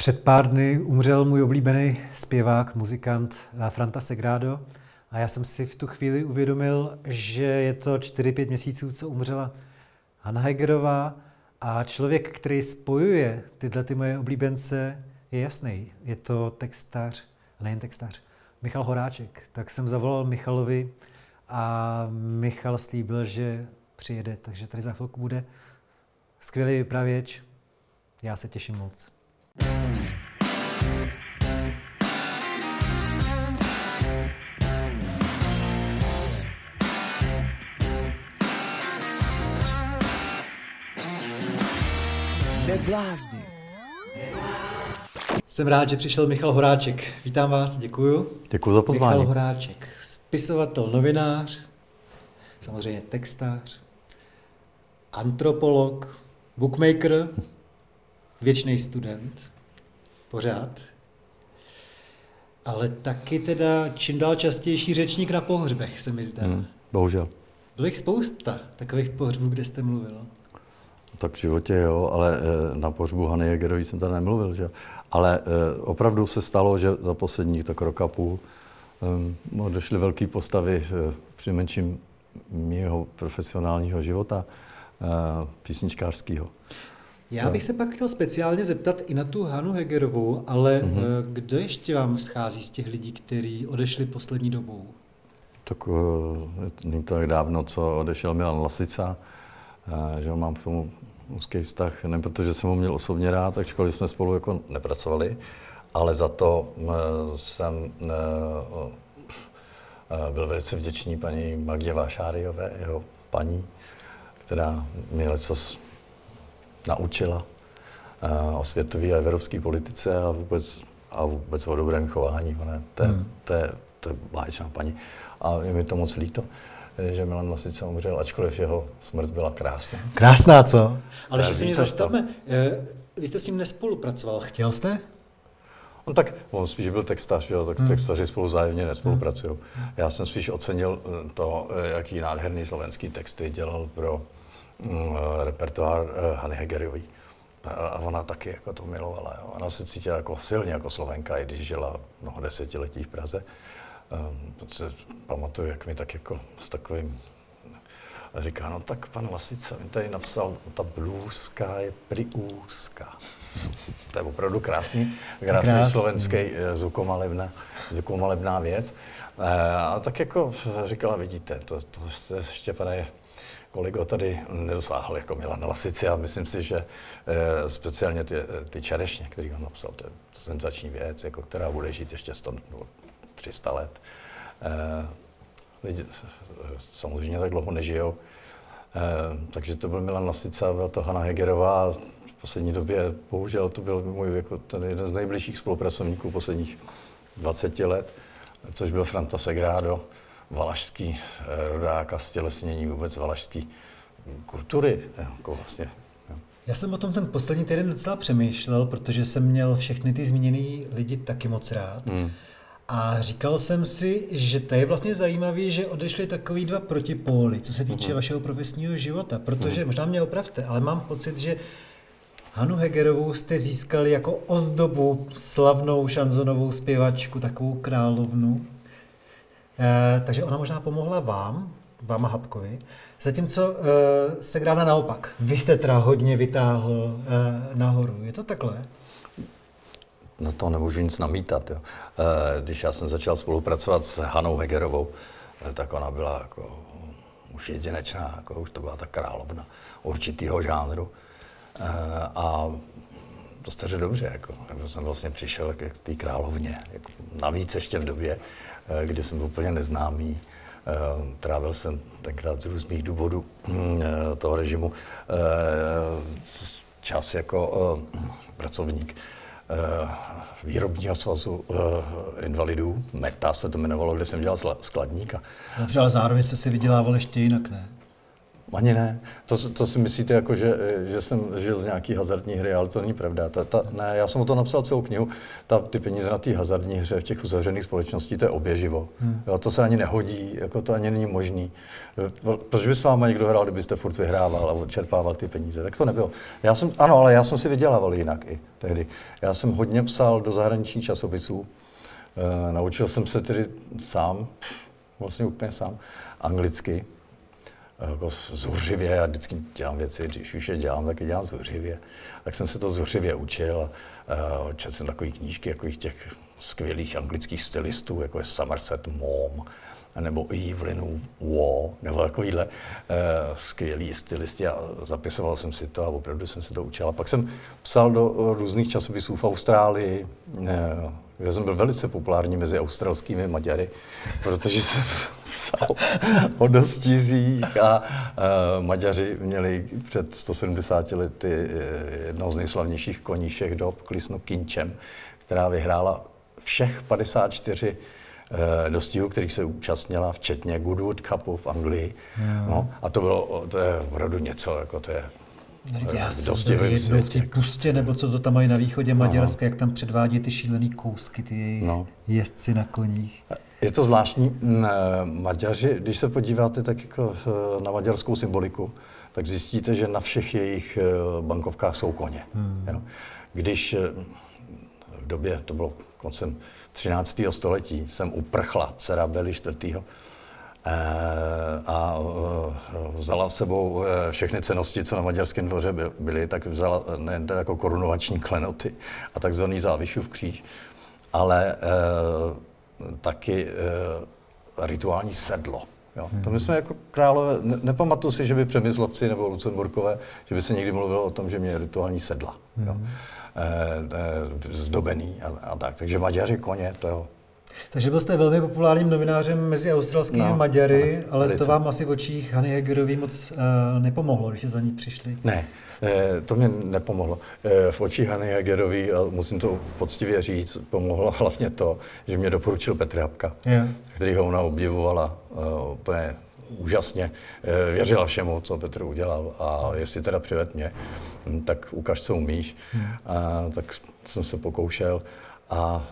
Před pár dny umřel můj oblíbený zpěvák, muzikant eh, Franta Segrado a já jsem si v tu chvíli uvědomil, že je to 4-5 měsíců, co umřela Hanna Hegerová a člověk, který spojuje tyhle ty moje oblíbence, je jasný. Je to textař, nejen textař, Michal Horáček. Tak jsem zavolal Michalovi a Michal slíbil, že přijede, takže tady za chvilku bude skvělý vypravěč. Já se těším moc. Neblázni. Jsem rád, že přišel Michal Horáček. Vítám vás, děkuju. Děkuji za pozvání. Michal Horáček, spisovatel, novinář, samozřejmě textář, antropolog, bookmaker, věčný student, pořád, ale taky teda čím dál častější řečník na pohřbech, se mi zdá. Hmm, bohužel. Bylo jich spousta takových pohřbů, kde jste mluvil. Tak v životě jo, ale eh, na pohřbu Hany Jägerový jsem tady nemluvil, že Ale eh, opravdu se stalo, že za posledních tak rok a půl um, odešly velké postavy uh, při menším mého profesionálního života, písničkářského. Já bych se pak chtěl speciálně zeptat i na tu Hanu Hegerovou, ale mm-hmm. kdo ještě vám schází z těch lidí, kteří odešli poslední dobou? Tak není to tak dávno, co odešel Milan Lasica, že mám k tomu úzký vztah, ne protože jsem ho měl osobně rád, tak školy jsme spolu jako nepracovali, ale za to jsem byl velice vděčný paní Magdě Vášáriové, jeho paní, která mě něco naučila o světové a evropské politice a vůbec, a vůbec o dobrém chování. Ne? To, hmm. to, je, to je báječná paní. A je mi to moc líto že Milan Lasica umřel, ačkoliv jeho smrt byla krásná. Krásná, co? Ale že se mě zastavme, eh, vy jste s ním nespolupracoval, chtěl jste? On tak, on spíš byl textař, jo, tak hmm. textaři spolu zájemně nespolupracují. Hmm. Já jsem spíš ocenil eh, to, eh, jaký nádherný slovenský texty dělal pro mm, repertoár Hany Hegerový. A ona taky jako to milovala. Jo. Ona se cítila jako silně jako Slovenka, i když žila mnoho desetiletí v Praze. Um, se pamatuju, jak mi tak jako s takovým říká, no tak pan Lasica mi tady napsal, ta blůzka je priúzka. To je opravdu krásný, krásný, krásný. slovenský eh, zvukomalebná, zvukomalebná věc. Eh, a tak jako říkala, vidíte, to, to se ještě, pane kolego, tady nedosáhl jako Milan Lasici a myslím si, že e, speciálně ty, ty čerešně, který on napsal, to je senzační věc, jako, která bude žít ještě 100 nebo 300 let. E, lidi samozřejmě tak dlouho nežijou. E, takže to byl Milan Lasica, byl to Hanna Hegerová. V poslední době, bohužel, to byl můj jako ten jeden z nejbližších spolupracovníků posledních 20 let, což byl Franta Segrado, valašský rodák a stělesnění vůbec valašský kultury. Jako vlastně, Já jsem o tom ten poslední týden docela přemýšlel, protože jsem měl všechny ty zmíněné lidi taky moc rád. Hmm. A říkal jsem si, že to je vlastně zajímavé, že odešly takový dva protipóly, co se týče uh-huh. vašeho profesního života, protože uh-huh. možná mě opravte, ale mám pocit, že Hanu Hegerovou jste získali jako ozdobu slavnou šanzonovou zpěvačku, takovou královnu. E, takže ona možná pomohla vám, vám a Habkovi, zatímco e, se grána naopak. Vy jste teda hodně vytáhl e, nahoru. Je to takhle? No to nemůžu nic namítat. Jo. Eh, když já jsem začal spolupracovat s Hanou Hegerovou, eh, tak ona byla jako už jedinečná, jako už to byla ta královna určitýho žánru. Eh, a to staře dobře, jako. Takže jsem vlastně přišel k té královně. Jako, navíc ještě v době, kdy jsem byl úplně neznámý. Trávil jsem tenkrát z různých důvodů toho režimu čas jako pracovník výrobního svazu uh, invalidů, META se to jmenovalo, kde jsem dělal skladníka. Dobře, ale zároveň jste si vydělával ještě jinak, ne? Ani ne. To, to si myslíte, jako, že, že jsem žil z nějaký hazardní hry, ale to není pravda. Ta, ta, ne, já jsem o to napsal celou knihu. Ta, ty peníze na té hazardní hře v těch uzavřených společností, to je oběživo. Hmm. Jo, to se ani nehodí, jako to ani není možný. Proč by s váma někdo hrál, kdybyste furt vyhrával a odčerpával ty peníze? Tak to nebylo. Já jsem, ano, ale já jsem si vydělával jinak i tehdy. Já jsem hodně psal do zahraničních časopisů. E, naučil jsem se tedy sám, vlastně úplně sám, anglicky jako zuřivě, já vždycky dělám věci, když už je dělám, tak je dělám zuřivě. Tak jsem se to zuřivě učil a uh, četl jsem takové knížky, jako těch skvělých anglických stylistů, jako je Somerset Maugham, nebo Evelyn Waugh, nebo takovýhle uh, skvělí stylisti a zapisoval jsem si to a opravdu jsem se to učil. A pak jsem psal do různých časopisů v Austrálii, uh, já jsem byl velice populární mezi australskými Maďary, protože jsem psal o dostizích a uh, Maďaři měli před 170 lety eh, jednou z nejslavnějších koní všech dob, Klisno Kinčem, která vyhrála všech 54 uh, dostihů, kterých se účastnila, včetně Goodwood Cupu v Anglii. No, a to bylo, to je opravdu něco, jako to je já jsem byl v té pustě, nebo co to tam mají na východě Maďarské, jak tam předvádí ty šílený kousky, ty no. jezdci na koních. Je to zvláštní. Maďaři, když se podíváte tak jako eh, na maďarskou symboliku, tak zjistíte, že na všech jejich eh, bankovkách jsou koně. Hmm. Když eh, v době, to bylo koncem 13. století, jsem uprchla dcera Beli 4 Eh, a eh, vzala sebou eh, všechny cenosti, co na maďarském dvoře byly, tak vzala nejen jako korunovační klenoty a takzvaný závišův kříž, ale taky rituální sedlo. Jo. To my jsme jako králové, ne, nepamatuju si, že by Přemyslovci nebo Lucemburkové, že by se někdy mluvilo o tom, že mě rituální sedla. Jo. Mm. E, e, zdobený a, a tak. Takže Maďaři koně, to jo. Takže byl jste velmi populárním novinářem mezi australskými no, Maďary, no, ale velice. to vám asi v očích Hany Hegerový moc uh, nepomohlo, když jste za ní přišli. Ne, eh, to mě nepomohlo. Eh, v očích Hany Hegerový, a musím to poctivě říct, pomohlo hlavně to, že mě doporučil Petr Jabka, yeah. který ho ona obdivovala úplně úžasně. Věřila všemu, co Petr udělal a jestli teda přived mě, hm, tak ukaž, co umíš. A, tak jsem se pokoušel a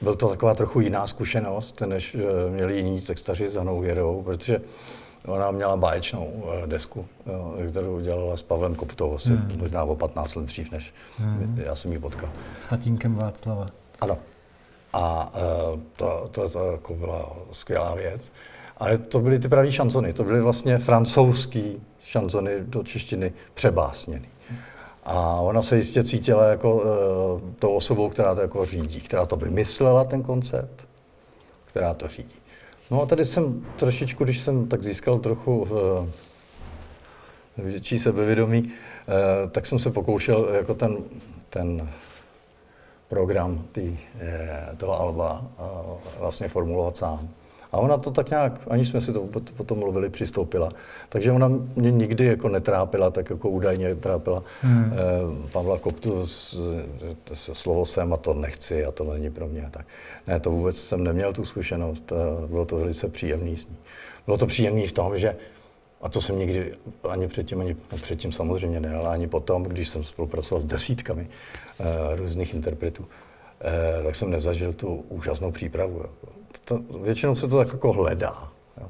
byl to taková trochu jiná zkušenost, než eh, měli jiní textaři za Hanou Věrou, protože ona měla báječnou eh, desku, kterou dělala s Pavlem Koptou, asi hmm. možná o 15 let dřív, než hmm. já jsem ji potkal. S tatínkem Václava. Ano. A eh, to, to, to jako byla skvělá věc. Ale to byly ty pravý šanzony, to byly vlastně francouzský šanzony do češtiny přebásněný. A ona se jistě cítila jako uh, tou osobou, která to jako řídí, která to vymyslela, ten koncept, která to řídí. No a tady jsem trošičku, když jsem tak získal trochu uh, větší sebevědomí, uh, tak jsem se pokoušel jako ten, ten program tý, toho Alba uh, vlastně formulovat sám. A ona to tak nějak, aniž jsme si to potom mluvili, přistoupila. Takže ona mě nikdy jako netrápila, tak jako údajně trápila hmm. eh, Pavla Koptu s, s slovo jsem a to nechci a to není pro mě. Tak. Ne, to vůbec jsem neměl tu zkušenost a bylo to velice příjemný s ní. Bylo to příjemný v tom, že a to jsem nikdy ani předtím, ani no předtím samozřejmě ne, ale ani potom, když jsem spolupracoval s desítkami eh, různých interpretů, eh, tak jsem nezažil tu úžasnou přípravu. Jako to, většinou se to tak jako hledá. Jo.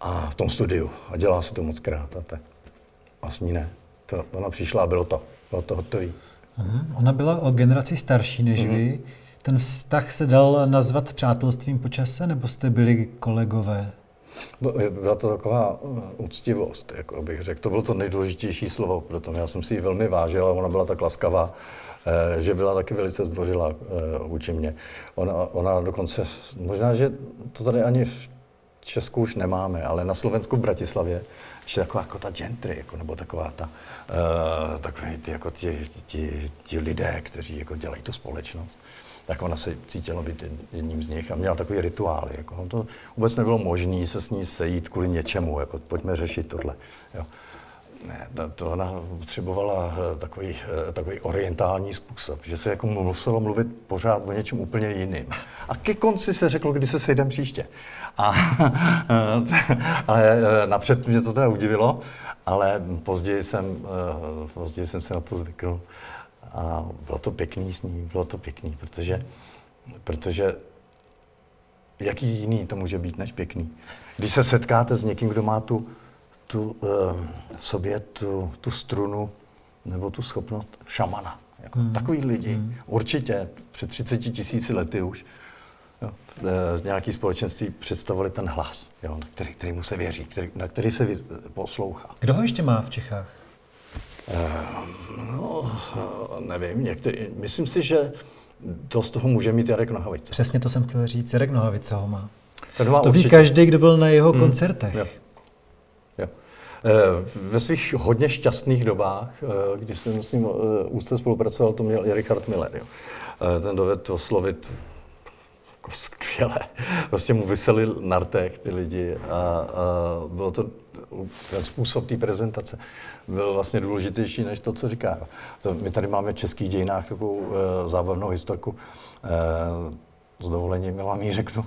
A v tom studiu. A dělá se to moc krát. A tak. Vlastně ne. To, ona přišla a bylo to. Bylo to hotový. Uh-huh. Ona byla o generaci starší než uh-huh. vy. Ten vztah se dal nazvat přátelstvím po čase, nebo jste byli kolegové? Byla to taková uh, úctivost, jako bych řekl. To bylo to nejdůležitější slovo, proto já jsem si ji velmi vážil a ona byla tak laskavá že byla taky velice zdvořilá eh, vůči mě. Ona, ona dokonce, možná, že to tady ani v Česku už nemáme, ale na Slovensku v Bratislavě, je taková jako ta gentry, jako, nebo taková ta, uh, takový ty, jako ti, ti, ti, lidé, kteří jako dělají tu společnost, tak ona se cítila být jedním z nich a měla takový rituály. Jako, to vůbec nebylo možné se s ní sejít kvůli něčemu, jako pojďme řešit tohle. Jo. Ne, to, ona potřebovala eh, takový, eh, takový orientální způsob, že se jako muselo mluvit pořád o něčem úplně jiným. A ke konci se řeklo, kdy se sejdeme příště. A, ale napřed mě to teda udivilo, ale později jsem, později jsem se na to zvykl. A bylo to pěkný s ní, bylo to pěkný, protože, protože jaký jiný to může být než pěkný. Když se setkáte s někým, kdo má tu, tu ehm, v sobě tu, tu strunu nebo tu schopnost šamana. Jako mm. Takový lidi mm. určitě před 30 tisíci lety už jo, z nějaký společenství představovali ten hlas, jo, na který, který mu se věří, který, na který se poslouchá. Kdo ho ještě má v Čechách? Uh, no, nevím, některý, myslím si, že to z toho může mít Jarek Nohavice. Přesně to jsem chtěl říct, Jarek Nohavice ho má. má to určitě. ví každý, kdo byl na jeho hmm. koncertech. Jo. Eh, ve svých hodně šťastných dobách, eh, když jsem s ním eh, úzce spolupracoval, to měl i Richard Miller. Jo. Ten dovedl oslovit jako skvěle. Prostě mu vyseli na rtech ty lidi a, a bylo to ten způsob té prezentace byl vlastně důležitější než to, co říká. To, my tady máme v českých dějinách takovou e, zábavnou historku. E, s dovolením, já vám ji řeknu.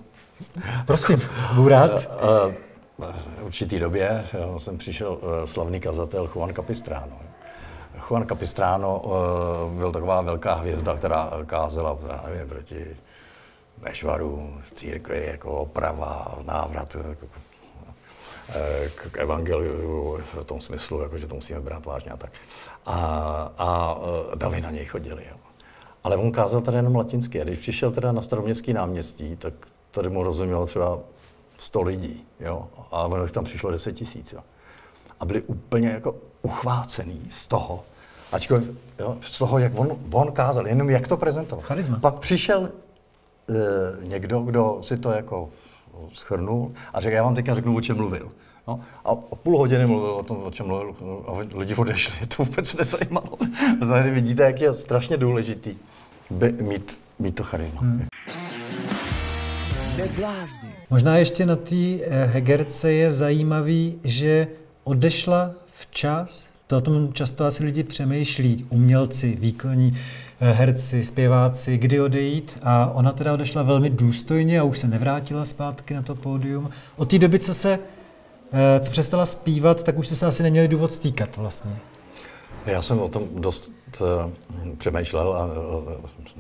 Prosím, budu rád. E, e, v určitý době jsem přišel e, slavný kazatel Juan Capistrano. Juan Capistrano e, byl taková velká hvězda, která kázela, nevím, proti nešvaru, církvi, jako oprava, návrat jako k, k evangeliu v tom smyslu, jako, že to musíme brát vážně a tak. A, a davy na něj chodili. Jo. Ale on kázal tady jenom latinsky. A když přišel teda na staroměstský náměstí, tak tady mu rozumělo třeba 100 lidí. Jo. A ono tam přišlo 10 tisíc. A byli úplně jako uchvácený z toho, ačkoliv jo, z toho, jak on, on kázal, jenom jak to prezentoval. Charisma. Pak přišel e, někdo, kdo si to jako schrnul a řekl, já vám teďka řeknu, o čem mluvil. No, a půl hodiny mluvil o tom, o čem mluvil, a lidi odešli, to vůbec nezajímalo. Tady vidíte, jak je strašně důležitý by, mít, mít to charisma. Hmm. Možná ještě na té eh, Hegerce je zajímavý, že odešla včas, to o tom často asi lidi přemýšlí, umělci, výkonní, Eh, herci, zpěváci, kdy odejít a ona teda odešla velmi důstojně a už se nevrátila zpátky na to pódium. Od té doby, co se eh, co přestala zpívat, tak už jste se asi neměli důvod stýkat vlastně. Já jsem o tom dost přemýšlel a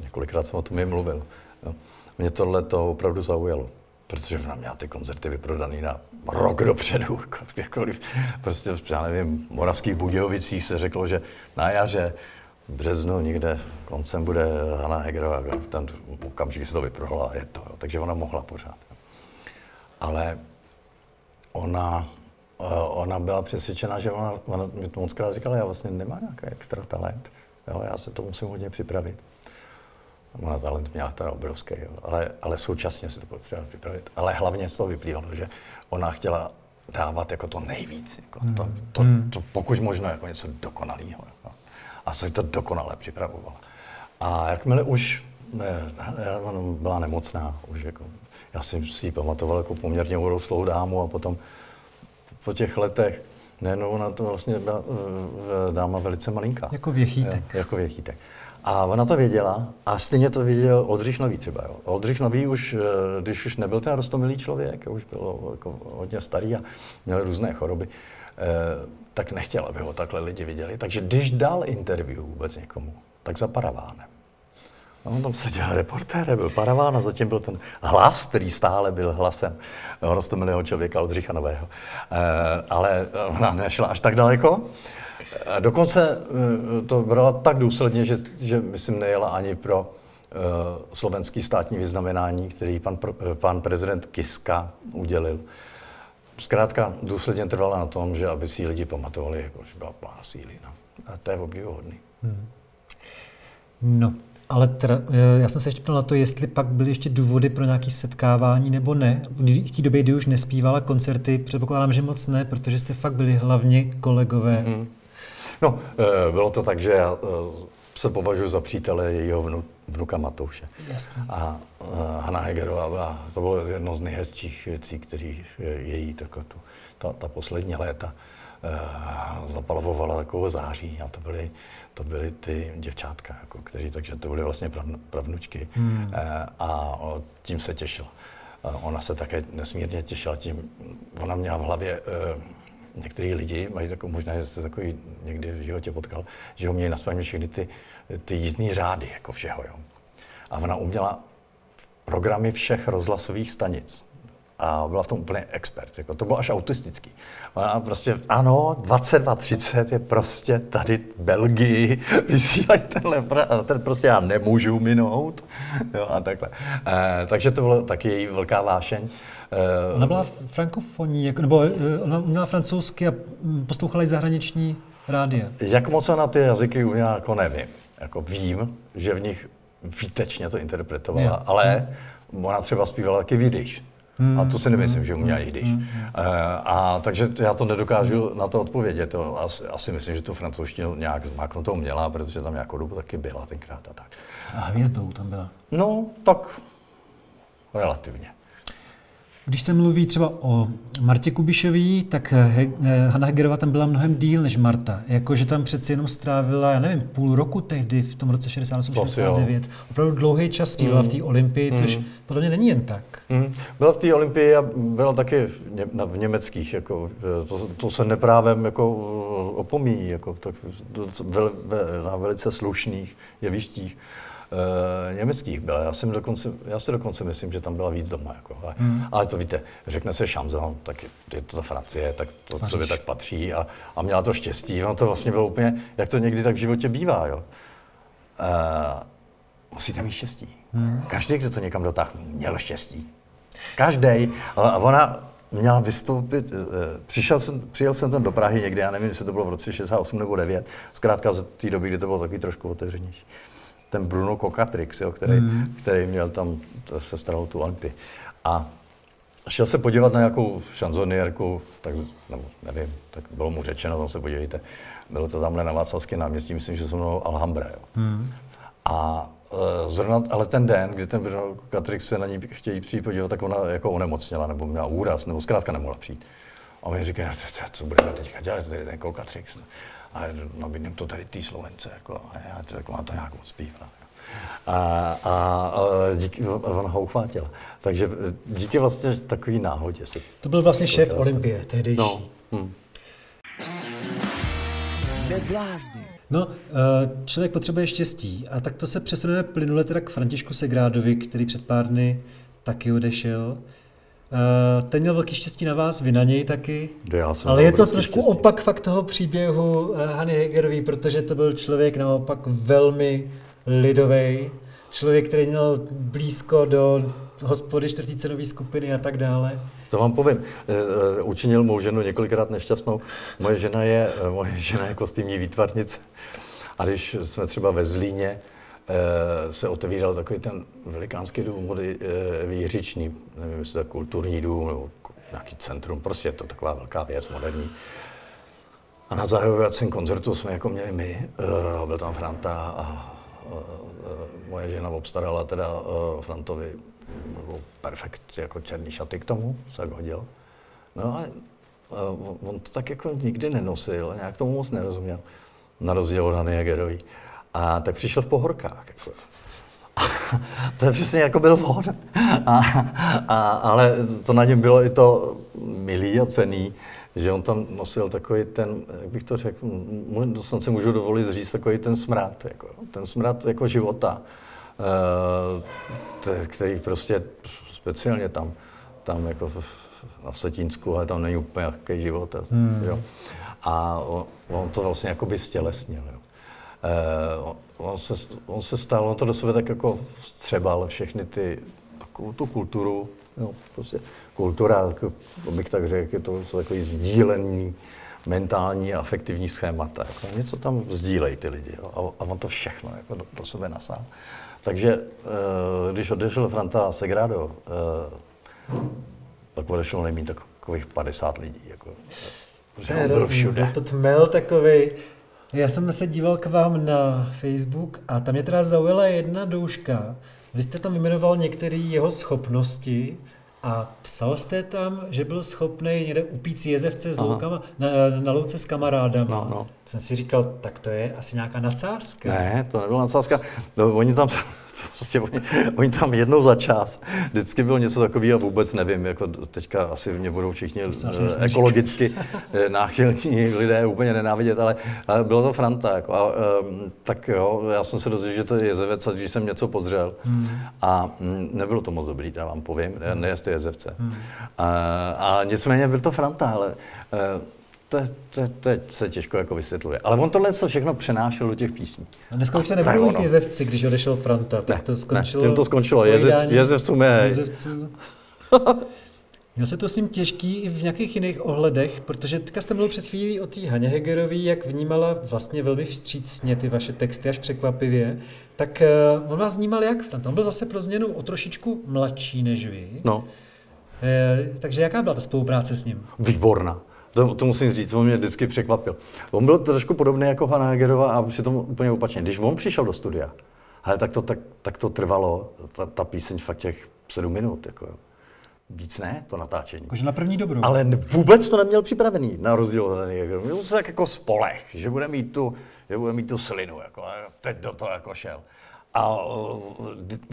několikrát jsem o tom i mluvil. Mě tohle to opravdu zaujalo, protože ona měla ty koncerty vyprodaný na rok dopředu. Jakkoliv, prostě, já nevím, v Moravských Budějovicích se řeklo, že na jaře v březnu někde koncem bude Hanna Hegerová, v ten okamžik se to vyprohla a je to. Jo. Takže ona mohla pořád. Ale ona, eh, ona byla přesvědčena, že ona, ona mi to moc krát říkala, já vlastně nemám nějaký extra talent. Jo, já se to musím hodně připravit. Ona talent měla teda obrovský, jo. Ale, ale současně se to potřeba připravit. Ale hlavně z toho vyplývalo, že ona chtěla dávat jako to nejvíc. Jako to, to, hmm. to, pokud možno jako něco dokonalého a se to dokonale připravovala. A jakmile už ne, byla nemocná, už jako, já jsem si ji pamatoval jako poměrně urostlou dámu a potom po těch letech, ne, no, ona to vlastně byla eh, dáma velice malinká. Jako věchýtek. Jo, jako věchýtek. A ona to věděla a stejně to věděl Oldřich Nový třeba. Jo. Oldřich Nový už, eh, když už nebyl ten rostomilý člověk, už byl jako hodně starý a měl různé choroby, Eh, tak nechtěl, aby ho takhle lidi viděli. Takže když dal interview vůbec někomu, tak za paravánem. A on tam seděl reportér, byl paraván a zatím byl ten hlas, který stále byl hlasem rostomilého člověka od Řícha Nového. E, ale ona nešla až tak daleko. E, dokonce e, to brala tak důsledně, že, že myslím nejela ani pro e, slovenský státní vyznamenání, který pan, pan prezident Kiska udělil zkrátka důsledně trvala na tom, že aby si lidi pamatovali, jako, že byla plná síly. No. A to je obdivuhodný. Hmm. No, ale teda, já jsem se ještě ptal na to, jestli pak byly ještě důvody pro nějaké setkávání nebo ne. V té době, kdy už nespívala koncerty, předpokládám, že moc ne, protože jste fakt byli hlavně kolegové. Hmm. No, eh, bylo to tak, že já eh, se považuji za přítele jejího vnu, vnuka Matouše. Jasně. A uh, Hanna Hegerová byla, to bylo jedno z nejhezčích věcí, který její takhle tu, ta, ta poslední léta zapalovala takovou září a to byly, to byly ty děvčátka, jako, kteří, takže to byly vlastně pravnučky hmm. a tím se těšila. Ona se také nesmírně těšila tím, ona měla v hlavě některý lidi mají takovou, možná, že jste takový někdy v životě potkal, že ho měli na všechny ty, ty jízdní řády, jako všeho. Jo. A ona uměla programy všech rozhlasových stanic. A byla v tom úplně expert. Jako to bylo až autistický. Ona prostě, ano, 22.30 je prostě tady v Belgii, vysílají tenhle, ten prostě já nemůžu minout. Jo, a takhle. E, takže to bylo taky její velká vášeň. E, ona byla frankofonní, jako, nebo eh, ona měla francouzsky a poslouchala i zahraniční rádia. Jak moc na ty jazyky uměla, jako nevím. Jako vím, že v nich výtečně to interpretovala, yeah. ale ona třeba zpívala taky vidíš. Hmm. A to si nemyslím, že uměla jidiš. Hmm. Uh, a takže já to nedokážu na to odpovědět. To asi, asi myslím, že tu francouzštinu nějak zmáknutou měla, protože tam nějakou dobu taky byla tenkrát a tak. A hvězdou tam byla? No, tak relativně. Když se mluví třeba o Martě Kubišový, tak eh, eh, Hanna Hegerová tam byla mnohem díl než Marta. Jakože tam přeci jenom strávila, já nevím, půl roku tehdy, v tom roce 68-69. Opravdu dlouhý čas mm. byla v té Olympii, mm. což podle mě není jen tak. Mm. Byla v té Olympii a byla taky v, ně, v německých. Jako, to, to se neprávem jako opomíjí, jako, tak, vel, na velice slušných jevištích e, německých byla. Já, jsem dokonce, já si dokonce myslím, že tam byla víc doma. Jako, ale, hmm. ale to víte, řekne se Chamzon, tak je to ta Francie, tak to co by tak patří a, a měla to štěstí. No to vlastně bylo úplně, jak to někdy tak v životě bývá. Jo. E, musíte mít štěstí. Hmm. Každý, kdo to někam dotáhl, měl štěstí. Každý. A ona měla vystoupit, eh, přišel jsem, přijel jsem tam do Prahy někdy, já nevím, jestli to bylo v roce 68 nebo 9, zkrátka z té doby, kdy to bylo taky trošku otevřenější ten Bruno Cocatrix, jo, který, mm. který měl tam se staral tu Olympii. A šel se podívat na nějakou šanzonierku, tak, nebo nevím, tak bylo mu řečeno, tam se podívejte, bylo to tamhle na Václavském náměstí, myslím, že se mnou Alhambra. Jo. Mm. A zrovna, ale ten den, kdy ten Bruno Cocatrix se na ní chtějí přijít podívat, tak ona jako onemocněla, nebo měla úraz, nebo zkrátka nemohla přijít. A on mi říká, co budeme teďka dělat, tady ten Cocatrix a nabídnem to tady té Slovence, jako, a já to, jako, to nějak moc A, a, a díky, on ho uchvátil. Takže díky vlastně takový náhodě. Se to byl vlastně šéf se... Olympie, tehdejší. No, hmm. No, eh, člověk potřebuje štěstí a tak to se přesuneme plynule teda k Františku Segrádovi, který před pár dny taky odešel. Uh, ten měl velký štěstí na vás, vy na něj taky. Já jsem Ale je to trošku štěstí. opak fakt toho příběhu uh, Hany Hegerový, protože to byl člověk naopak velmi lidový, člověk, který měl blízko do hospody čtvrtý cenové skupiny a tak dále. To vám povím. Uh, učinil mou ženu několikrát nešťastnou. Moje žena je, moje žena je kostýmní výtvarnice. A když jsme třeba ve Zlíně, se otevíral takový ten velikánský dům vody Jiřičný, nevím, jestli to je kulturní dům nebo nějaký centrum, prostě je to taková velká věc, moderní. A na zahajovacím koncertu jsme jako měli my, byl tam Franta a moje žena obstarala teda uh, Frantovi perfekt jako černý šaty k tomu, se hodil. No ale uh, on to tak jako nikdy nenosil, nějak tomu moc nerozuměl, na rozdíl od Hany Jagerový. A tak přišel v pohorkách. Jako. A to je přesně jako byl on. A, a, ale to na něm bylo i to milý a cený, že on tam nosil takový ten, jak bych to řekl, snad se můžu dovolit říct, takový ten smrad, jako, ten smrad jako života, eh, který prostě speciálně tam, tam jako v, na Vsetínsku, ale tam není úplně jaký život. Hmm. Jo. A on, on to vlastně jako by stělesnil. Jo. Uh, on, se, on se stal, on to do sebe tak jako vstřebal všechny ty, takovou tu kulturu, no, prostě kultura, jako, bych tak řekl, je to takový sdílený mentální a afektivní schémata. Jako něco tam sdílejí ty lidi jo, a, a on to všechno jako do, do sebe nasál. Takže uh, když odešel Franta Segrado, tak odešel nejmín takových 50 lidí. Jako, to je byl všude. To tmel takový já jsem se díval k vám na Facebook a tam mě teda zaujala jedna douška. Vy jste tam jmenoval některé jeho schopnosti A psal jste tam, že byl schopný někde upít jezevce s loukama, na, na louce s kamarádama. No, no. Jsem si říkal, tak to je asi nějaká nadsázka. Ne, to nebyla nadsázka. No, oni tam prostě oni, oni, tam jednou za čas, vždycky bylo něco takového, vůbec nevím, jako teďka asi mě budou všichni eh, ekologicky eh, náchylní lidé úplně nenávidět, ale, ale bylo to Franta. Jako, a, um, tak jo, já jsem se dozvěděl, že to je jezevec, když jsem něco pozřel. Hmm. A m, nebylo to moc dobrý, já vám povím, hmm. nejeste jezevce. Hmm. A, a nicméně byl to Franta, ale uh, to, to, to se těžko jako vysvětluje. Ale on tohle co všechno přenášel do těch písní. A dneska už se nebudou jíst jezevci, když odešel Franta, tak ne, to skončilo. Ne, tím to skončilo, Jezevc, jezevců. Jezevců. Měl se to s ním těžký i v nějakých jiných ohledech, protože teďka jste mluvil před chvílí o té Haně Hegerový, jak vnímala vlastně velmi vstřícně ty vaše texty, až překvapivě. Tak uh, on vás vnímal jak, Franta? On byl zase pro změnu o trošičku mladší než vy. No. Uh, takže jaká byla ta spolupráce s ním? Výborná. To, to musím říct, on mě vždycky překvapil. On byl trošku podobný jako Hanna Hegerová a přitom úplně opačně. Když on přišel do studia, ale tak to, tak, tak to trvalo, ta, ta píseň fakt těch sedm minut. Jako, víc ne, to natáčení. Jakože na první dobrou. Ale vůbec to neměl připravený, na rozdíl od Hanny Hegerová. Měl se tak jako spolech, že bude mít tu, že bude mít tu slinu, jako, a teď do toho jako šel. A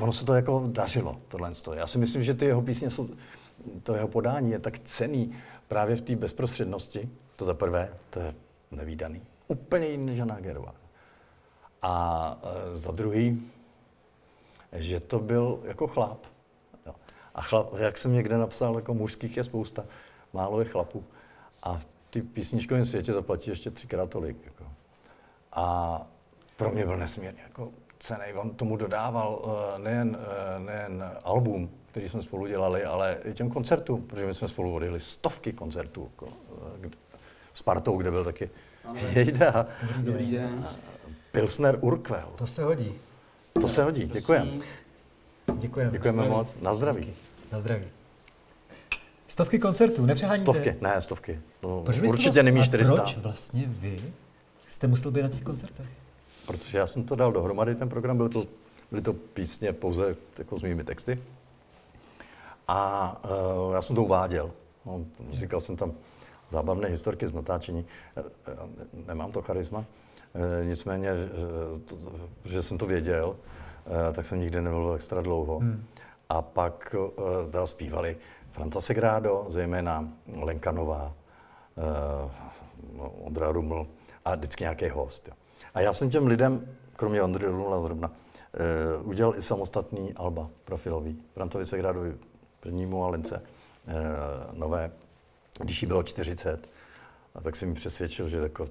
ono se to jako dařilo, tohle. Já si myslím, že ty jeho písně jsou, to jeho podání je tak cený, právě v té bezprostřednosti, to za prvé, to je nevýdaný. Úplně jiný než Jana Gerová. A e, za druhý, že to byl jako chlap. A chlap, jak jsem někde napsal, jako mužských je spousta, málo je chlapů. A v té písničkovém světě zaplatí ještě třikrát tolik. Jako. A pro mě byl nesmírně jako cený. On tomu dodával e, nejen, e, nejen album, který jsme spolu dělali, ale i těm koncertům, protože my jsme spolu odjeli stovky koncertů jako, s partou, kde byl taky Jejda. Dobrý, dobrý den. Pilsner Urquell. To se hodí. To se hodí, děkujeme. Děkujeme. Děkujeme na moc. Na zdraví. Na zdraví. Stovky koncertů, nepřeháníte? Stovky, ne, stovky. No, určitě nemí 400. proč vlastně vy jste musel být na těch koncertech? Protože já jsem to dal dohromady, ten program, byl to, byly to písně pouze jako s mými texty. A uh, já jsem to uváděl. No, říkal jsem tam zábavné historky z natáčení. Eh, eh, nemám to charisma. Nicméně, to, že jsem to věděl, tak jsem nikdy nebyl extra dlouho. Hmm. A pak teda zpívali Franta Segrádo, zejména Lenka Nová, Ondra Ruml a vždycky nějaký host. Jo. A já jsem těm lidem, kromě Ondry Rumla zrovna, udělal i samostatný alba profilový. Frantovi Segrádovi prvnímu Alince eh, nové, když jí bylo 40. A tak jsem mi přesvědčil, že jako,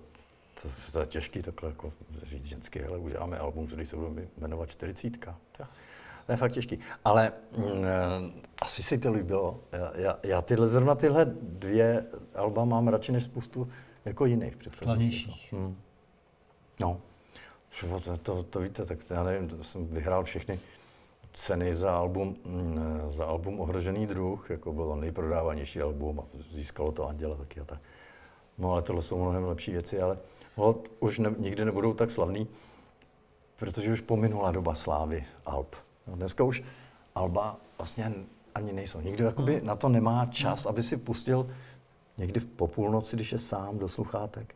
to, to je těžký takhle jako říct ženský, hele, uděláme album, který se bude jmenovat 40. To je fakt těžký. Ale mm, eh, asi se to líbilo. Já, já, já tyhle, zrovna tyhle dvě alba mám radši než spoustu jako jiných. Slavnějších. Hmm. No. To, to, to, víte, tak já nevím, jsem vyhrál všechny ceny za album, mm, za album Ohrožený druh, jako bylo nejprodávanější album a získalo to Anděla taky a tak. No ale tohle jsou mnohem lepší věci, ale hold, už ne, nikdy nebudou tak slavný, protože už pominula doba slávy Alb. No, dneska už Alba vlastně ani nejsou. Nikdo jakoby hmm. na to nemá čas, aby si pustil někdy po půlnoci, když je sám do sluchátek,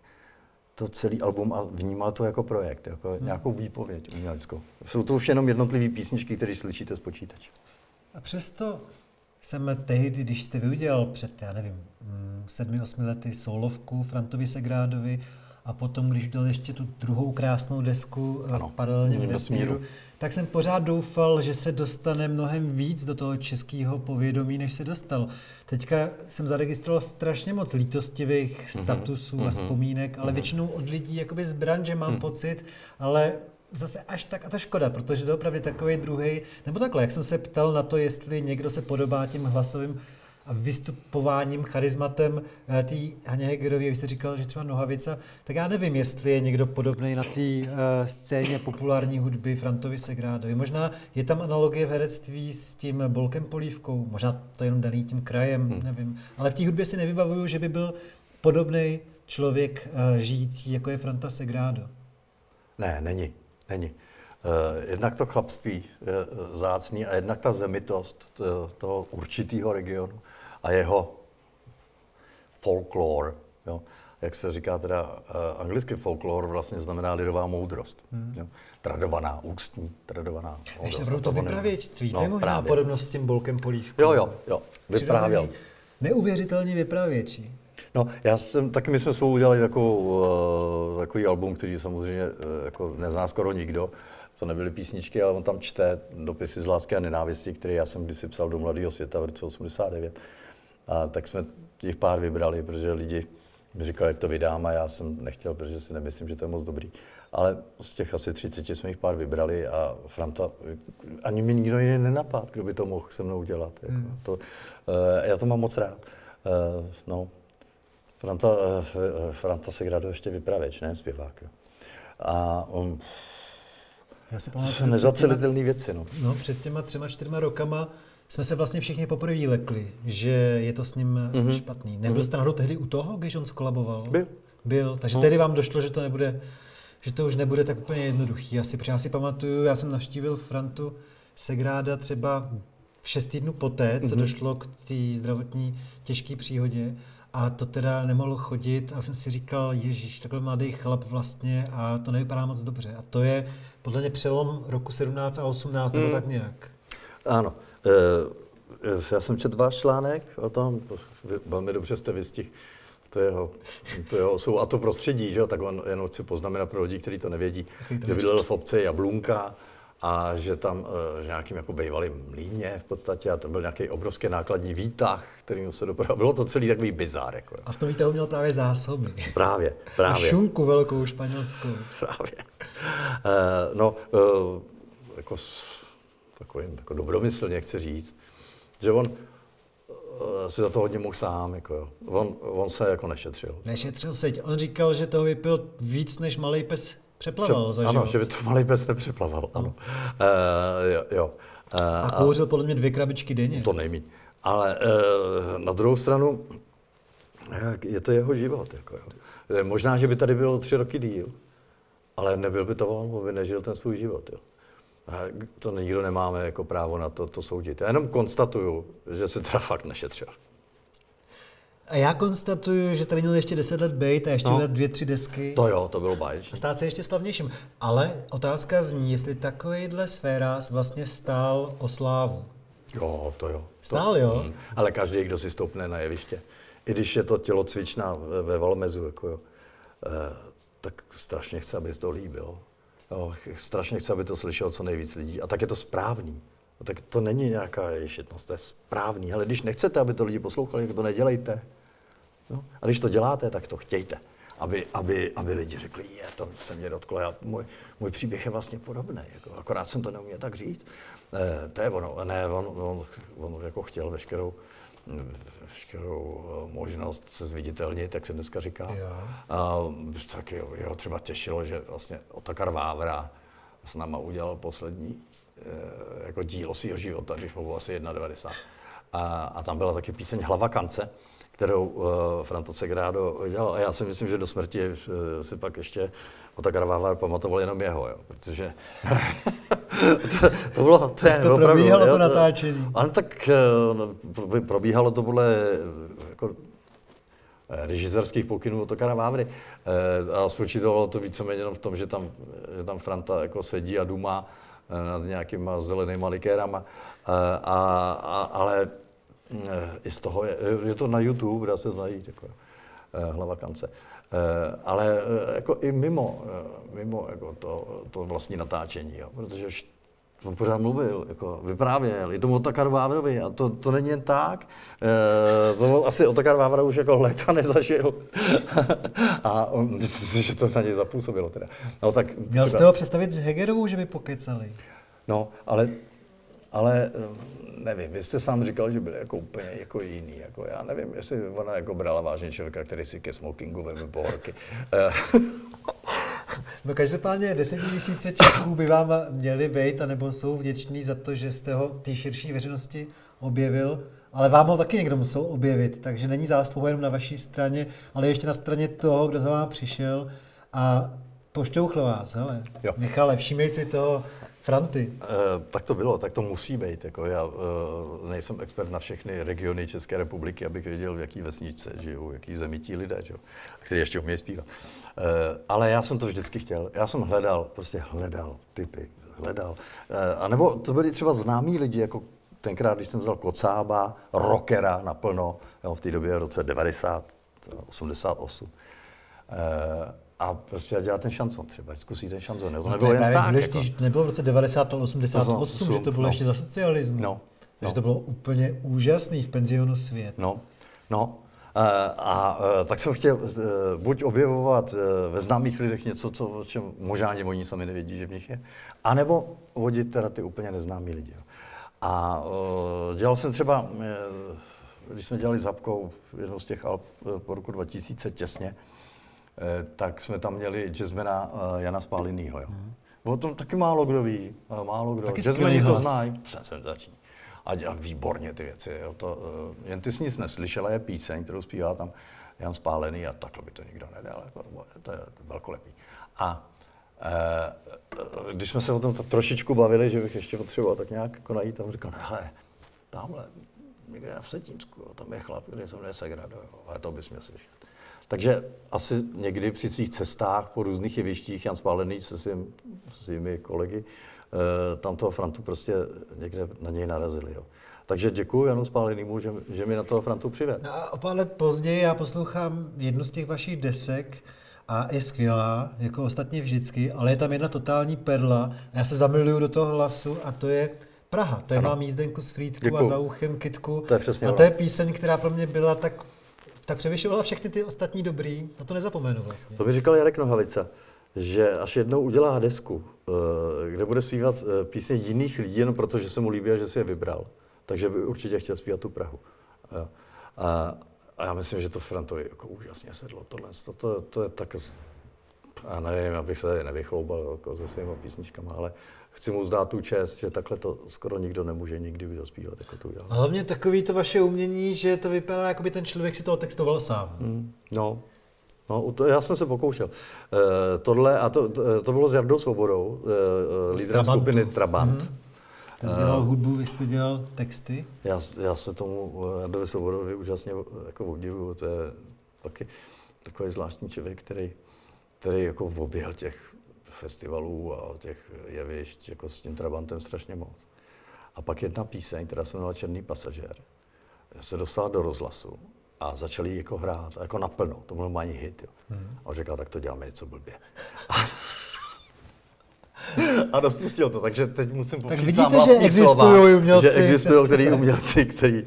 to celý album a vnímal to jako projekt, jako hmm. nějakou výpověď uměleckou. Jsou to už jenom jednotlivé písničky, které slyšíte z počítače. A přesto jsem tehdy, když jste vyudělal před, já nevím, mm, sedmi, osmi lety solovku Frantovi Segrádovi a potom, když dal ještě tu druhou krásnou desku eh, ano, v paralelním vesmíru, tak jsem pořád doufal, že se dostane mnohem víc do toho českého povědomí, než se dostal. Teďka jsem zaregistroval strašně moc lítostivých mhm, statusů mm-hmm. a vzpomínek, ale mm-hmm. většinou od lidí jakoby z branže mám mm. pocit, ale zase až tak, a to škoda, protože to opravdu takový druhý, nebo takhle, jak jsem se ptal na to, jestli někdo se podobá tím hlasovým vystupováním, charizmatem eh, té Haně Hegerově, vy jste říkal, že třeba Nohavica, tak já nevím, jestli je někdo podobný na té uh, scéně populární hudby Frantovi Segrádovi. Možná je tam analogie v herectví s tím Bolkem Polívkou, možná to je jenom daný tím krajem, hmm. nevím. Ale v té hudbě si nevybavuju, že by byl podobný člověk uh, žijící, jako je Franta Segrádo. Ne, není, není. jednak to chlapství je zácný a jednak ta zemitost toho určitého regionu a jeho folklore. Jo jak se říká teda uh, anglicky folklor, vlastně znamená lidová moudrost. Hmm. Jo? Tradovaná, ústní, tradovaná moudrost. Ještě pro to vypravěčství, no, to je možná právě. podobnost s tím bolkem polívku. Jo, jo, jo, vyprávěl. Neuvěřitelně vypravěči. No, já jsem, taky my jsme spolu udělali takovou, uh, takový album, který samozřejmě uh, jako nezná skoro nikdo. To nebyly písničky, ale on tam čte dopisy z lásky a nenávisti, které já jsem kdysi psal do Mladého světa v roce 89. A tak jsme těch pár vybrali, protože lidi mi říkal, jak to vydám a já jsem nechtěl, protože si nemyslím, že to je moc dobrý. Ale z těch asi 30 jsme jich pár vybrali a Franta, ani mi nikdo jiný nenapad, kdo by to mohl se mnou dělat. Jako. Hmm. To, uh, já to mám moc rád. Uh, no. Franta, uh, Franta se grado ještě vypravěč, ne zpěvák. Jo. A on, já si pamatuju, nezacelitelné věci. No. no, před těma třema, čtyřma rokama jsme se vlastně všichni poprvé lekli, že je to s ním mm-hmm. špatný. Nebyl mm-hmm. jste náhodou tehdy u toho, když on skolaboval? Byl. Byl, takže no. tehdy vám došlo, že to nebude, že to už nebude tak úplně jednoduchý. Já si, já si pamatuju, já jsem navštívil Frantu Segráda třeba šest týdnů poté, co mm-hmm. došlo k té zdravotní těžké příhodě a to teda nemohl chodit a jsem si říkal, ježíš, takhle mladý chlap vlastně a to nevypadá moc dobře. A to je podle mě přelom roku 17 a 18 mm. nebo tak nějak. Ano. Eh, já jsem četl váš článek o tom, velmi dobře jste vystih to jeho, to jeho jsou a to prostředí, že jo, tak on jenom chci poznamenat pro lidi, kteří to nevědí, že bydlel v obce Jablunka a že tam že nějakým jako bývalým mlíně v podstatě a to byl nějaký obrovský nákladní výtah, kterým se dopravil. Bylo to celý takový bizár. Jako. A v tom výtahu měl právě zásoby. Právě, právě. A šunku velkou španělskou. Právě. Uh, no, uh, jako takovým jako dobromyslně chci říct, že on eh, si za to hodně mohl sám, jako jo. On, on se jako nešetřil. Nešetřil se, on říkal, že toho vypil víc, než malý pes přeplaval Pře- za Ano, život. že by to malý pes nepřeplaval, ano. Uh, jo, jo. Uh, a kouřil podle mě dvě krabičky denně. To nejmí. Ale uh, na druhou stranu, je to jeho život. Jako jo. Možná, že by tady bylo tři roky díl, ale nebyl by to on, on by nežil ten svůj život. Jo. To nikdo nemáme jako právo na to, to soudit. Já jenom konstatuju, že se teda fakt nešetřil. A já konstatuju, že tady měl ještě 10 let být a ještě no, dvě, tři desky. To jo, to bylo báječné. Stát se ještě slavnějším. Ale otázka zní, jestli takovýhle sféra vlastně stál o slávu. Jo, to jo. Stál, jo? Mm, ale každý, kdo si stoupne na jeviště, i když je to tělocvičná ve Valmezu, jako jo, eh, tak strašně chce, aby to líbilo. Jo, strašně chci, aby to slyšelo co nejvíc lidí. A tak je to správný. A tak to není nějaká ješitnost, to je správný. Ale když nechcete, aby to lidi poslouchali, tak to nedělejte. No? A když to děláte, tak to chtějte. Aby, aby, aby lidi řekli, je, to se mě dotklo. Já, můj, můj příběh je vlastně podobný, jako, akorát jsem to neuměl tak říct. E, to je ono. Ne, on, on, on jako chtěl veškerou, veškerou eh, možnost se zviditelnit, jak se dneska říká. A, tak jo, jeho třeba těšilo, že vlastně Otakar Vávra s náma udělal poslední eh, jako dílo svého života, když mu bylo asi 91. A, a tam byla taky píseň Hlava kance, kterou uh, Franto Segrádo dělal. A já si myslím, že do smrti uh, si pak ještě Otakar Vávra pamatoval jenom jeho, jo, protože to, to bylo, to, je, to opravdu, probíhalo jo, to natáčení. Ale tak no, probíhalo to podle jako, režisérských pokynů Otokara Vávry. A spočítalo to víceméně jenom v tom, že tam, že tam Franta jako sedí a dumá nad nějakýma zelenýma likérama. A, a, ale i z toho je, je to na YouTube, dá se to najít, jako, hlava kance. Eh, ale eh, jako i mimo, eh, mimo jako to, to vlastní natáčení, jo, protože on pořád mluvil, jako vyprávěl, i tomu Otakar Vávrovi a to, to není jen tak. E, to asi Otakar Vávra už jako léta nezažil a on, myslím si, že to na něj zapůsobilo teda. No, tak Měl jste ho představit s Hegerovou, že by pokecali? No, ale, ale nevím, vy jste sám říkal, že byl jako úplně jako jiný. Jako já nevím, jestli ona jako brala vážně člověka, který si ke smokingu veme pohorky. No každopádně tisíce Čechů by vám měli být, anebo jsou vděční za to, že jste ho té širší veřejnosti objevil, ale vám ho taky někdo musel objevit, takže není zásluha jenom na vaší straně, ale ještě na straně toho, kdo za vám přišel a Pošťouchl vás, hele. Jo. Michale, všímej si toho Franty. E, tak to bylo, tak to musí být. Jako já e, nejsem expert na všechny regiony České republiky, abych věděl, v jaký vesničce žijou, v jaký zemi ti lidé, že? kteří ještě umějí zpívat. E, ale já jsem to vždycky chtěl. Já jsem hledal, prostě hledal typy, hledal. E, a nebo to byli třeba známí lidi, jako tenkrát, když jsem vzal Kocába, rockera naplno, jo, v té době v roce 90, 88. E, a prostě dělat ten šanson třeba, zkusí ten šanson. To no nebylo to jen tak. Důležitý, jako... Nebylo v roce 90 88, to že to bylo no. ještě za socialismu. No. Takže no. to bylo úplně úžasný v penzionu svět. No, no. A, a tak jsem chtěl e, buď objevovat ve známých lidech něco, co, o čem možná ani oni sami nevědí, že v nich je, anebo vodit teda ty úplně neznámí lidi. A dělal jsem třeba, když jsme dělali s Habkou jednou z těch Alp po roku 2000 těsně, Eh, tak jsme tam měli jazzmana eh, Jana Spálinýho. Jo. Hmm. O tom taky málo kdo ví, málo kdo. Jazzmeni to znají, jsem senzační. A dělá výborně ty věci. Jo. To, jen ty jsi nic neslyšela, je píseň, kterou zpívá tam Jan Spálený a takhle by to nikdo nedal. Jako, to je velkolepý. A uh, když jsme se o tom trošičku bavili, že bych ještě potřeboval tak nějak jako najít, tam říkal, ne, hele, tamhle, někde v Setínsku, tam je chlap, který se jmenuje Segrado, ale to bys měl slyšet. Takže asi někdy při svých cestách po různých jevištích Jan Spálený se svým, svými kolegy eh, tam toho Frantu prostě někde na něj narazili. Jo. Takže děkuji Janu Spálenýmu, že, že mi na toho Frantu přivedl. No a o pár let později já poslouchám jednu z těch vašich desek a je skvělá, jako ostatně vždycky, ale je tam jedna totální perla a já se zamiluju do toho hlasu a to je Praha. To je mám jízdenku z Frýdku Děkuju. a za uchem Kitku. To je přesně a to je píseň, která pro mě byla tak tak převyšovala všechny ty ostatní dobrý, na to nezapomenu vlastně. To mi říkal Jarek Nohavica, že až jednou udělá desku, eh, kde bude zpívat eh, písně jiných lidí, jenom proto, že se mu líbí a že si je vybral, takže by určitě chtěl zpívat tu Prahu. A, a, já myslím, že to Frantovi jako úžasně sedlo tohle. To, to, to je tak, a nevím, abych se nevychloubal jako se svými písničkami, ale chci mu zdát tu čest, že takhle to skoro nikdo nemůže nikdy už zaspívat, jako to udělal. Hlavně takový to vaše umění, že to vypadá, jako by ten člověk si to textoval sám. Mm, no, No, to, já jsem se pokoušel. Uh, tohle, a to, to, to bylo s Jardou Svobodou, uh, lídrem skupiny Trabant. Mm-hmm. Ten dělal uh, hudbu, vy jste dělal texty? Já, já se tomu Jardovi Svobodovi úžasně jako obdivuju. To je taky takový zvláštní člověk, který, který jako objel těch festivalů a těch jevišť jako s tím Trabantem strašně moc. A pak jedna píseň, která se jmenovala Černý pasažér, se dostala do rozhlasu a začali jako hrát, jako naplno, to byl normální hit. Jo. Hmm. A on říkal, tak to děláme něco blbě. a rozpustil to, takže teď musím Tak vidíte, že existují umělci. Že existují který umělci, který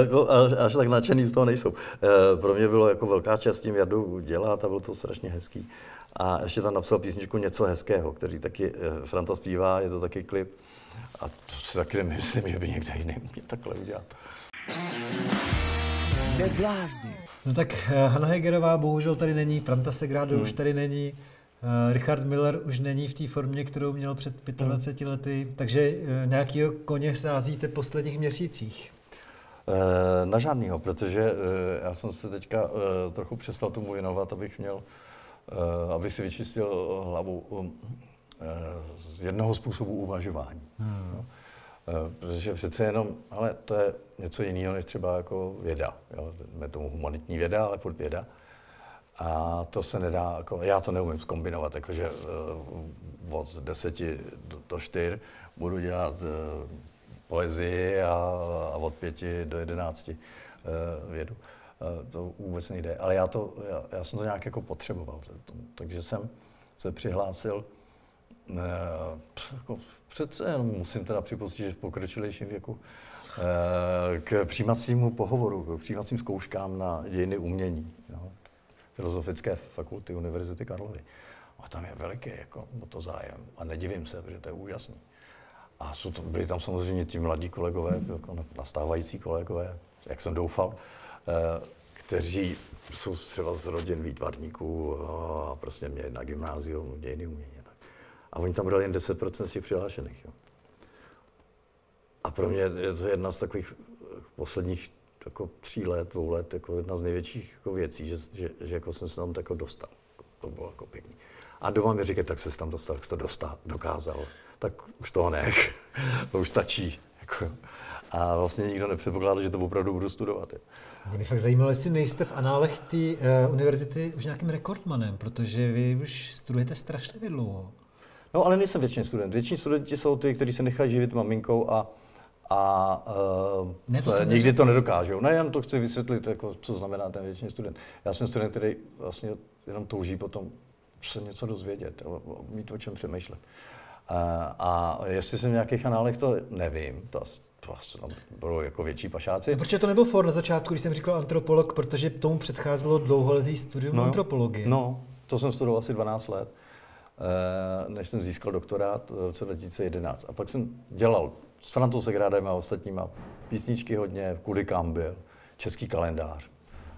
jako, až, až tak nadšený z toho nejsou. E, pro mě bylo jako velká čest tím Jardu dělat a bylo to strašně hezký. A ještě tam napsal písničku Něco hezkého, který taky eh, Franta zpívá, je to taky klip. A to si taky nemyslím, že by někde jiný měl takhle udělat. No tak eh, Hanna Hegerová bohužel tady není, Franta Segrado hmm. už tady není, uh, Richard Miller už není v té formě, kterou měl před 25 hmm. lety, takže nějakýho koně sázíte v posledních měsících. Na žádnýho, protože já jsem se teďka trochu přestal tomu věnovat, abych měl Eh, aby si vyčistil hlavu um, eh, z jednoho způsobu uvažování. Hmm. No. Protože přece jenom, ale to je něco jiného než třeba jako věda. Jo. Jsme tomu humanitní věda, ale furt věda. A to se nedá, jako, já to neumím zkombinovat, jakože od deseti do, do čtyř budu dělat poezii a, a od pěti do jedenácti vědu. Eh, to vůbec nejde. Ale já, to, já, já jsem to nějak jako potřeboval. Takže jsem se přihlásil eh, jako přece jenom musím teda připustit, že v pokročilejším věku eh, k přijímacímu pohovoru, k přijímacím zkouškám na dějiny umění jo, Filozofické fakulty Univerzity Karlovy. A tam je veliký jako, o to zájem. A nedivím se, protože to je úžasný. A jsou to, byli tam samozřejmě ti mladí kolegové, jako nastávající kolegové, jak jsem doufal, Eh, kteří jsou třeba z rodin výtvarníků a prostě mě na gymnázium dějiny umění. A oni tam brali jen 10% z těch přihlášených. Jo. A pro mě je to jedna z takových posledních jako tří let, dvou let, jako jedna z největších jako věcí, že, že, že jako jsem se tam jako dostal. to bylo jako pěkný. A doma mi říkají, tak se tam dostal, jak jsi to dostal, dokázal. Tak už toho nech, to už stačí. Jako. A vlastně nikdo nepředpokládal, že to opravdu budu studovat. Mě by fakt zajímalo, jestli nejste v análech té uh, univerzity už nějakým rekordmanem, protože vy už studujete strašlivě dlouho. No, ale nejsem většině student. Většině studenti jsou ty, kteří se nechají živit maminkou a, a uh, ne, to nikdy neřekl. to nedokážou. Ne, jen to chci vysvětlit, jako, co znamená ten většině student. Já jsem student, který vlastně jenom touží potom se něco dozvědět, mít o čem přemýšlet. Uh, a jestli jsem v nějakých análech, to nevím, to asi to asi tam budou jako větší pašáci. No, proč to nebyl for na začátku, když jsem říkal antropolog, protože tomu předcházelo dlouholetý studium no, antropologie. No, to jsem studoval asi 12 let, eh, než jsem získal doktorát v roce 2011. A pak jsem dělal s Frantou Segrádem a ostatníma písničky hodně, kudy kam byl, český kalendář,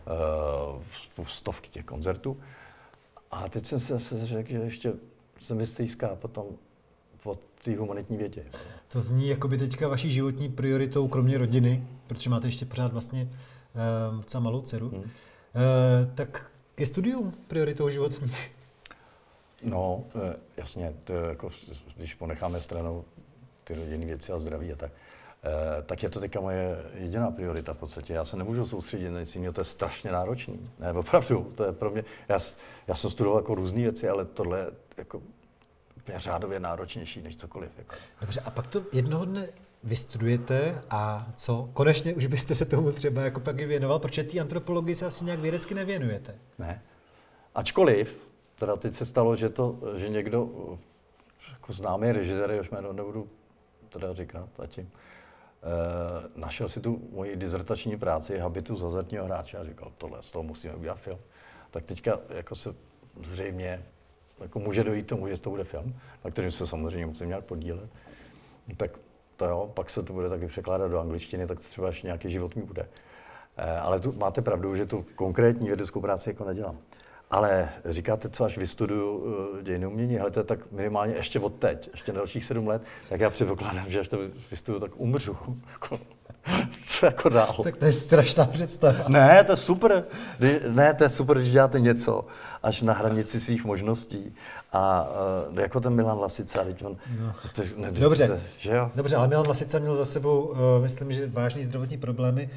eh, stovky těch koncertů. A teď jsem si zase řekl, že ještě jsem vystýská potom po té humanitní větě. To zní jako by teďka vaší životní prioritou, kromě rodiny, protože máte ještě pořád vlastně uh, docela malou dceru, hmm. uh, tak je studium prioritou životní? No, jasně, to je jako, když ponecháme stranou ty rodinné věci a zdraví a tak, eh, tak je to teďka moje jediná priorita v podstatě. Já se nemůžu soustředit na nic jiného, to je strašně náročný. Ne, opravdu, to je pro mě, já, já jsem studoval jako různé věci, ale tohle jako řádově náročnější než cokoliv. Jako. Dobře, a pak to jednoho dne vystudujete a co? Konečně už byste se tomu třeba jako pak i věnoval, protože té antropologii se asi nějak vědecky nevěnujete. Ne. Ačkoliv, teda teď se stalo, že, to, že někdo, jako známý režisér, už jméno nebudu teda říkat zatím, e, našel si tu moji dizertační práci Habitus hazardního hráče a říkal, tohle, z toho musíme udělat film. Tak teďka jako se zřejmě jako může dojít tomu, že to bude film, na kterým se samozřejmě musím nějak podílet. Tak to jo, pak se to bude taky překládat do angličtiny, tak to třeba ještě nějaký život mi bude. E, ale tu máte pravdu, že tu konkrétní vědeckou práci jako nedělám. Ale říkáte, co až vystuduju uh, dějiny umění, hele, to je tak minimálně ještě od teď, ještě na dalších sedm let, tak já předpokládám, že až to vystuduju, tak umřu. Co jako dál? Tak to je strašná představa. Ne, to je super. Ne, to je super, když děláte něco až na hranici svých možností. A uh, jako ten Milan Lasica, teď on... No. To, ne, Dobře, že jo? Dobře, ale Milan Lasica měl za sebou, uh, myslím, že vážný zdravotní problémy.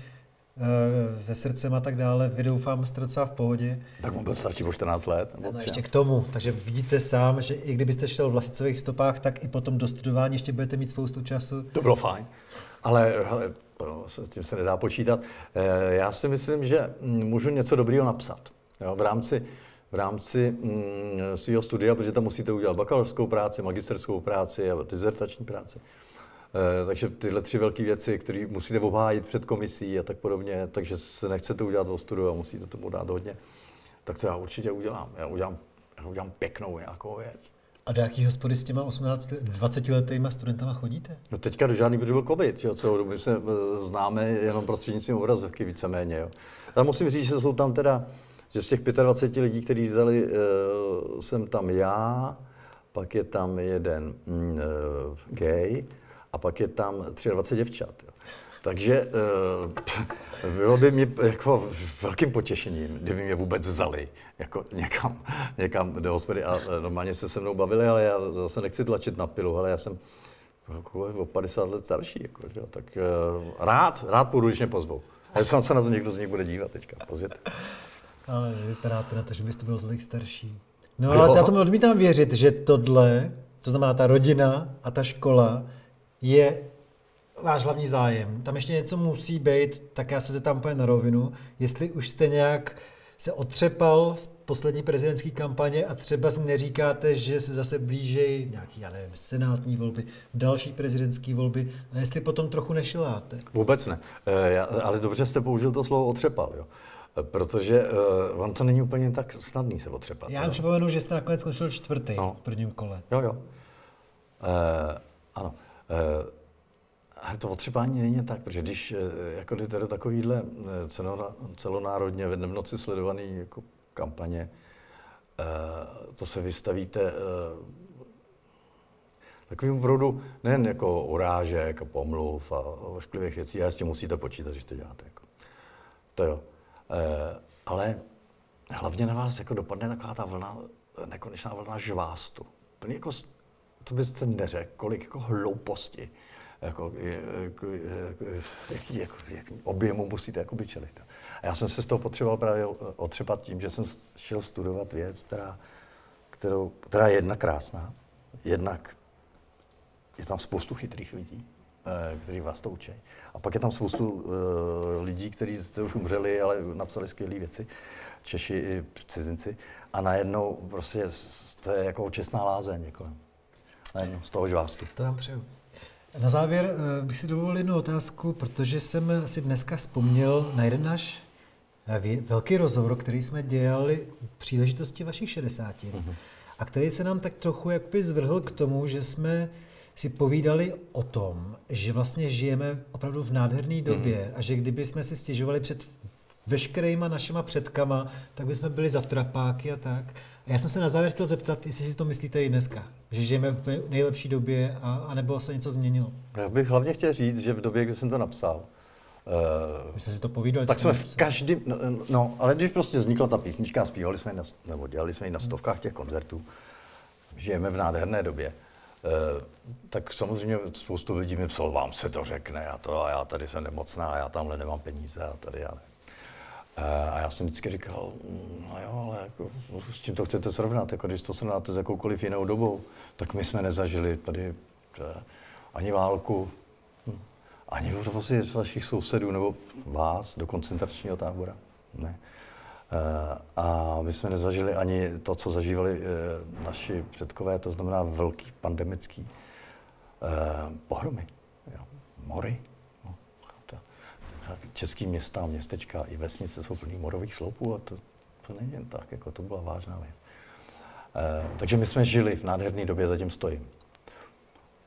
Eh, se srdcem a tak dále. Vy doufám, jste docela v pohodě. Tak on byl starší o 14 let. No, no ještě k tomu. Takže vidíte sám, že i kdybyste šel v Lasicových stopách, tak i potom do studování ještě budete mít spoustu času. To bylo fajn. Ale hele, s tím se nedá počítat. Eh, já si myslím, že můžu něco dobrého napsat. Jo, v rámci, v rámci mm, svého studia, protože tam musíte udělat bakalářskou práci, magisterskou práci a dizertační práci. Eh, takže tyhle tři velké věci, které musíte obhájit před komisí a tak podobně, takže se nechcete udělat ostudu a musíte tomu dát hodně, tak to já určitě udělám. Já udělám, já udělám pěknou nějakou věc. A do jaký hospody s těma 18, 20 letýma studentama chodíte? No teďka do žádný, protože byl covid, jo, celou dobu se eh, známe jenom prostřednictvím obrazovky víceméně. Jo. Ale musím říct, že jsou tam teda, že z těch 25 lidí, kteří vzali, uh, jsem tam já, pak je tam jeden mm, gay, a pak je tam 23 děvčat. Jo. Takže uh, bylo by mi jako velkým potěšením, kdyby mě vůbec vzali jako někam, někam do hospody a eh, normálně se se mnou bavili, ale já zase nechci tlačit na pilu, ale já jsem jako o 50 let starší, jako, že? tak uh, rád, rád půjdu, když mě pozvou. A jestli se na to někdo z nich bude dívat teďka, pozvěte. Ale vypadáte na to, že byste byl tolik starší. No ale já tomu odmítám věřit, že tohle, to znamená ta rodina a ta škola, je váš hlavní zájem. Tam ještě něco musí být, tak já se zeptám úplně na rovinu, jestli už jste nějak se otřepal z poslední prezidentské kampaně a třeba si neříkáte, že se zase blížejí nějaký, já nevím, senátní volby, další prezidentské volby a jestli potom trochu nešiláte. Vůbec ne, e, ale dobře jste použil to slovo otřepal, jo. Eh, protože uh, vám to není úplně tak snadný se otřepat. Já jen připomenu, že jste nakonec skončil čtvrtý no. v prvním kole. Jo, jo. Uh, ano. Uh, ale to otřebání není tak, protože když eh, jako jdete do takovýhle eh, celonárodně v noci sledovaný jako kampaně, eh, to se vystavíte takovým opravdu nejen jako urážek pomluv a ošklivých věcí, a s tím musíte počítat, když to děláte. Jako. To jo. Ale hlavně na vás jako dopadne taková ta vlna, nekonečná vlna žvástu. Plně jako, to byste neřekl, kolik jako hlouposti, jako, jako, jako, jak, jak, jak objemu musíte jako čelit. A já jsem se z toho potřeboval právě otřepat tím, že jsem šel studovat věc, která, kterou, která je jedna krásná, jednak je tam spoustu chytrých lidí, eh, kteří vás to učí. A pak je tam spoustu uh, lidí, kteří se už umřeli, ale napsali skvělé věci, Češi i cizinci. A najednou prostě to je jako čestná lázeň. Jako, najednou z toho žvástu. To vám přeju. Na závěr eh, bych si dovolil jednu otázku, protože jsem si dneska vzpomněl na jeden náš velký rozhovor, který jsme dělali u příležitosti vašich 60. Mm-hmm. A který se nám tak trochu jakoby zvrhl k tomu, že jsme si povídali o tom, že vlastně žijeme opravdu v nádherné době mm. a že kdyby jsme si stěžovali před veškerýma našima předkama, tak bychom byli zatrapáky a tak. A já jsem se na závěr chtěl zeptat, jestli si to myslíte i dneska, že žijeme v nejlepší době, a, a nebo se něco změnilo. Já bych hlavně chtěl říct, že v době, kdy jsem to napsal, Uh, My jsme si to povídali. Tak jsme v každém, no, no, ale když prostě vznikla ta písnička, zpívali jsme, na, nebo dělali jsme ji na stovkách těch koncertů, žijeme v nádherné době, Eh, tak samozřejmě spoustu lidí mi psal, vám se to řekne a to a já tady jsem nemocná a já tamhle nemám peníze a tady já ne. Eh, a já jsem vždycky říkal, mm, no jo, ale jako, s čím to chcete srovnat, jako když to srovnáte s jakoukoliv jinou dobou, tak my jsme nezažili tady eh, ani válku, hm, ani vlastně vašich sousedů nebo vás do koncentračního tábora. Ne. Eh, a my jsme nezažili ani to, co zažívali naši předkové, to znamená velký pandemický pohromy, jo, mory. No, český města, městečka i vesnice jsou plný morových sloupů a to, to není jen tak, jako to byla vážná věc. Takže my jsme žili v nádherné době, zatím stojím.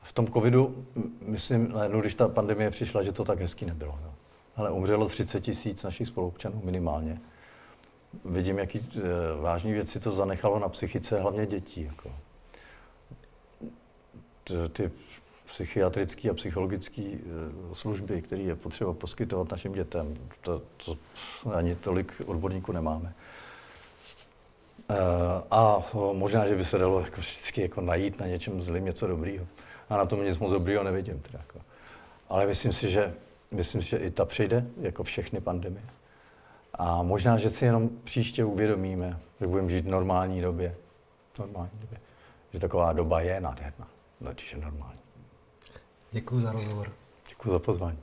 V tom covidu, myslím, no, když ta pandemie přišla, že to tak hezký nebylo. Jo. Ale umřelo 30 tisíc našich spoluobčanů minimálně vidím, jaký e, vážné věci to zanechalo na psychice hlavně dětí. Jako. Ty psychiatrické a psychologické e, služby, které je potřeba poskytovat našim dětem, to, to ani tolik odborníků nemáme. E, a možná, že by se dalo jako vždycky jako najít na něčem zlým něco dobrýho. A na tom nic moc dobrýho nevidím. Teda jako. Ale myslím si, že, myslím si, že i ta přijde, jako všechny pandemie. A možná, že si jenom příště uvědomíme, že budeme žít v normální době. Normální době. Že taková doba je nádherná, když je normální. Děkuji za rozhovor. Děkuji za pozvání.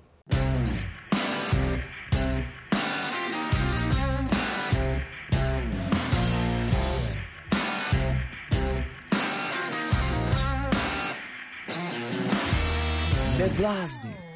Neblázni.